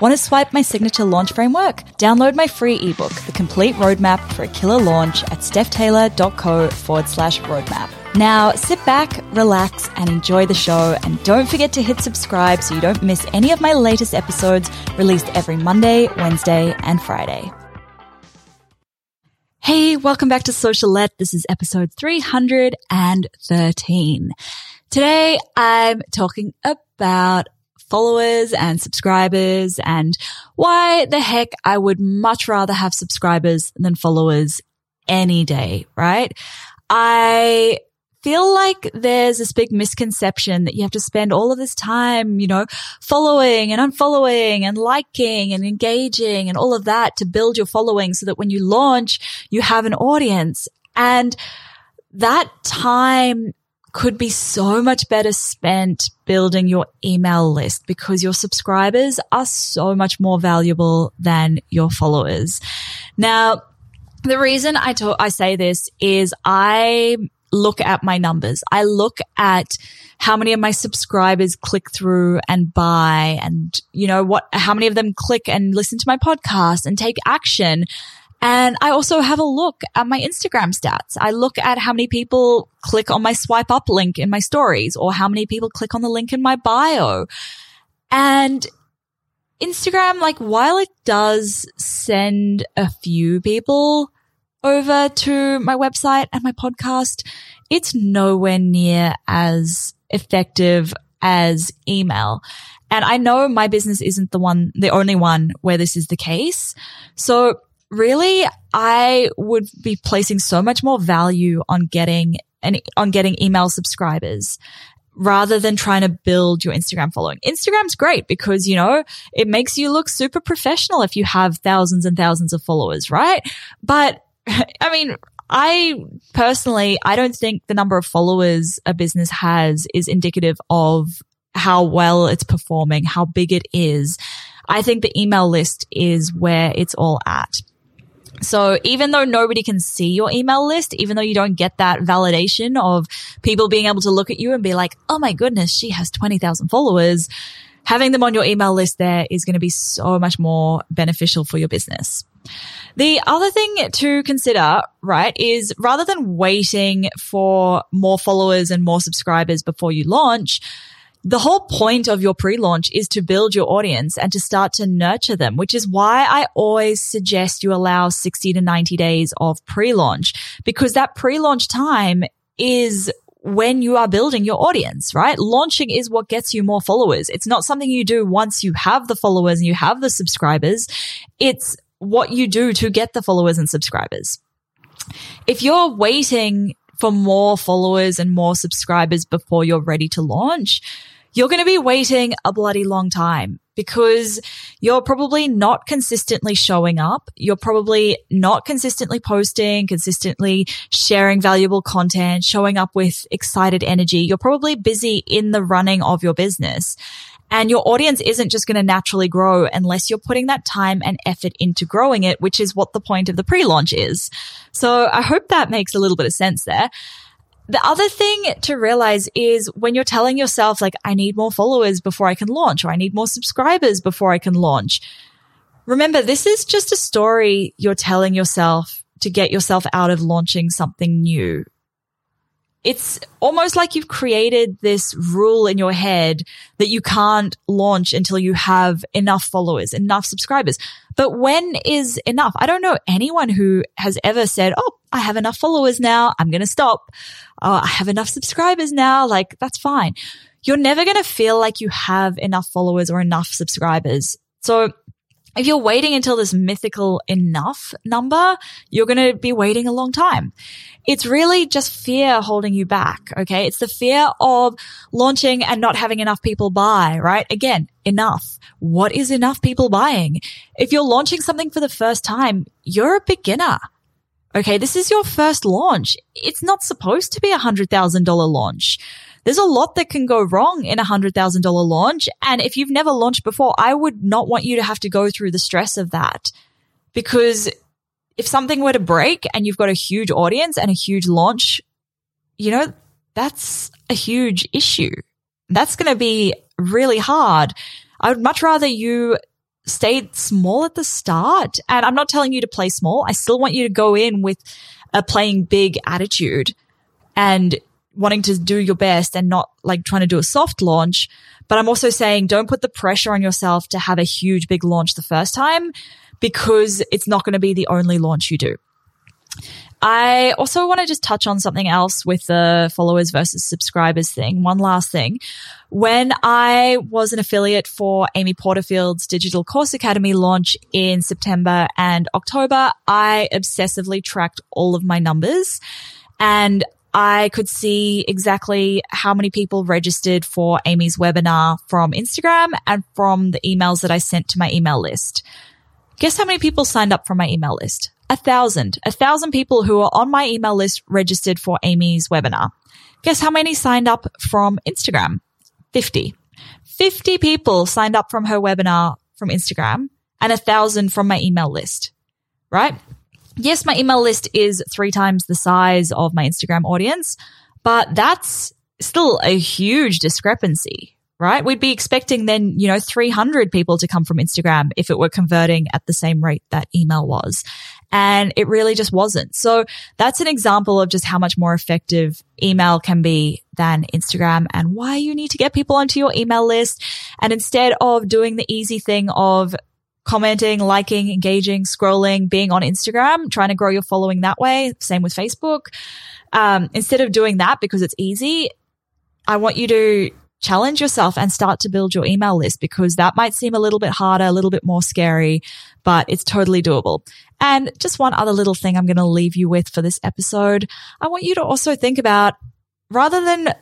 Want to swipe my signature launch framework? Download my free ebook, The Complete Roadmap for a Killer Launch at stephtaylor.co forward slash roadmap. Now sit back, relax, and enjoy the show. And don't forget to hit subscribe so you don't miss any of my latest episodes released every Monday, Wednesday, and Friday. Hey, welcome back to Socialette. This is episode 313. Today I'm talking about followers and subscribers and why the heck I would much rather have subscribers than followers any day, right? I feel like there's this big misconception that you have to spend all of this time, you know, following and unfollowing and liking and engaging and all of that to build your following so that when you launch, you have an audience. And that time could be so much better spent building your email list because your subscribers are so much more valuable than your followers. Now, the reason I talk, I say this is I look at my numbers. I look at how many of my subscribers click through and buy and, you know, what, how many of them click and listen to my podcast and take action. And I also have a look at my Instagram stats. I look at how many people click on my swipe up link in my stories or how many people click on the link in my bio. And Instagram, like while it does send a few people over to my website and my podcast, it's nowhere near as effective as email. And I know my business isn't the one, the only one where this is the case. So really, I would be placing so much more value on getting on getting email subscribers rather than trying to build your Instagram following. Instagram's great because, you know, it makes you look super professional if you have thousands and thousands of followers, right? But I mean, I personally, I don't think the number of followers a business has is indicative of how well it's performing, how big it is. I think the email list is where it's all at. So even though nobody can see your email list, even though you don't get that validation of people being able to look at you and be like, Oh my goodness, she has 20,000 followers. Having them on your email list there is going to be so much more beneficial for your business. The other thing to consider, right, is rather than waiting for more followers and more subscribers before you launch, the whole point of your pre-launch is to build your audience and to start to nurture them, which is why I always suggest you allow 60 to 90 days of pre-launch because that pre-launch time is when you are building your audience, right? Launching is what gets you more followers. It's not something you do once you have the followers and you have the subscribers. It's what you do to get the followers and subscribers. If you're waiting for more followers and more subscribers before you're ready to launch, you're going to be waiting a bloody long time because you're probably not consistently showing up. You're probably not consistently posting, consistently sharing valuable content, showing up with excited energy. You're probably busy in the running of your business. And your audience isn't just going to naturally grow unless you're putting that time and effort into growing it, which is what the point of the pre-launch is. So I hope that makes a little bit of sense there. The other thing to realize is when you're telling yourself, like, I need more followers before I can launch, or I need more subscribers before I can launch. Remember, this is just a story you're telling yourself to get yourself out of launching something new it's almost like you've created this rule in your head that you can't launch until you have enough followers, enough subscribers. But when is enough? I don't know anyone who has ever said, Oh, I have enough followers now. I'm going to stop. Oh, I have enough subscribers now. Like that's fine. You're never going to feel like you have enough followers or enough subscribers. So if you're waiting until this mythical enough number, you're going to be waiting a long time. It's really just fear holding you back. Okay. It's the fear of launching and not having enough people buy, right? Again, enough. What is enough people buying? If you're launching something for the first time, you're a beginner. Okay. This is your first launch. It's not supposed to be a hundred thousand dollar launch. There's a lot that can go wrong in a hundred thousand dollar launch. And if you've never launched before, I would not want you to have to go through the stress of that because if something were to break and you've got a huge audience and a huge launch, you know, that's a huge issue. That's going to be really hard. I would much rather you stay small at the start. And I'm not telling you to play small. I still want you to go in with a playing big attitude and wanting to do your best and not like trying to do a soft launch. But I'm also saying don't put the pressure on yourself to have a huge big launch the first time because it's not going to be the only launch you do. I also want to just touch on something else with the followers versus subscribers thing. One last thing. When I was an affiliate for Amy Porterfield's Digital Course Academy launch in September and October, I obsessively tracked all of my numbers and I could see exactly how many people registered for Amy's webinar from Instagram and from the emails that I sent to my email list. Guess how many people signed up from my email list? A thousand. A thousand people who are on my email list registered for Amy's webinar. Guess how many signed up from Instagram? 50. 50 people signed up from her webinar from Instagram and a thousand from my email list, right? Yes, my email list is three times the size of my Instagram audience, but that's still a huge discrepancy, right? We'd be expecting then, you know, 300 people to come from Instagram if it were converting at the same rate that email was. And it really just wasn't. So that's an example of just how much more effective email can be than Instagram and why you need to get people onto your email list. And instead of doing the easy thing of commenting, liking, engaging, scrolling, being on Instagram, trying to grow your following that way. Same with Facebook. Um, instead of doing that because it's easy, I want you to challenge yourself and start to build your email list because that might seem a little bit harder, a little bit more scary, but it's totally doable. And just one other little thing I'm going to leave you with for this episode. I want you to also think about rather than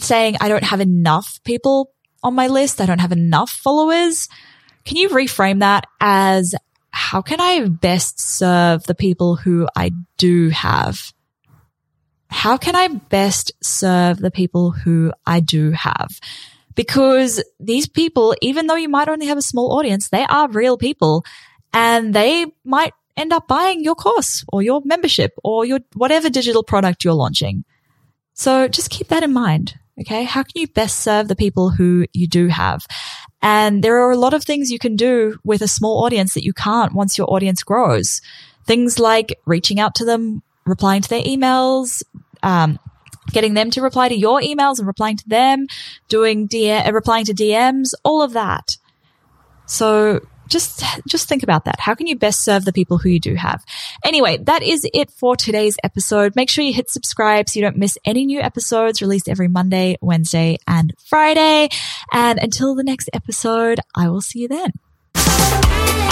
saying, I don't have enough people on my list, I don't have enough followers. Can you reframe that as how can I best serve the people who I do have? how can I best serve the people who I do have? Because these people, even though you might only have a small audience, they are real people and they might end up buying your course or your membership or your whatever digital product you're launching. So just keep that in mind. Okay. How can you best serve the people who you do have? And there are a lot of things you can do with a small audience that you can't once your audience grows. Things like reaching out to them replying to their emails, um, getting them to reply to your emails and replying to them, doing DM, uh, replying to DMs, all of that. So just, just think about that. How can you best serve the people who you do have? Anyway, that is it for today's episode. Make sure you hit subscribe so you don't miss any new episodes released every Monday, Wednesday, and Friday. And until the next episode, I will see you then.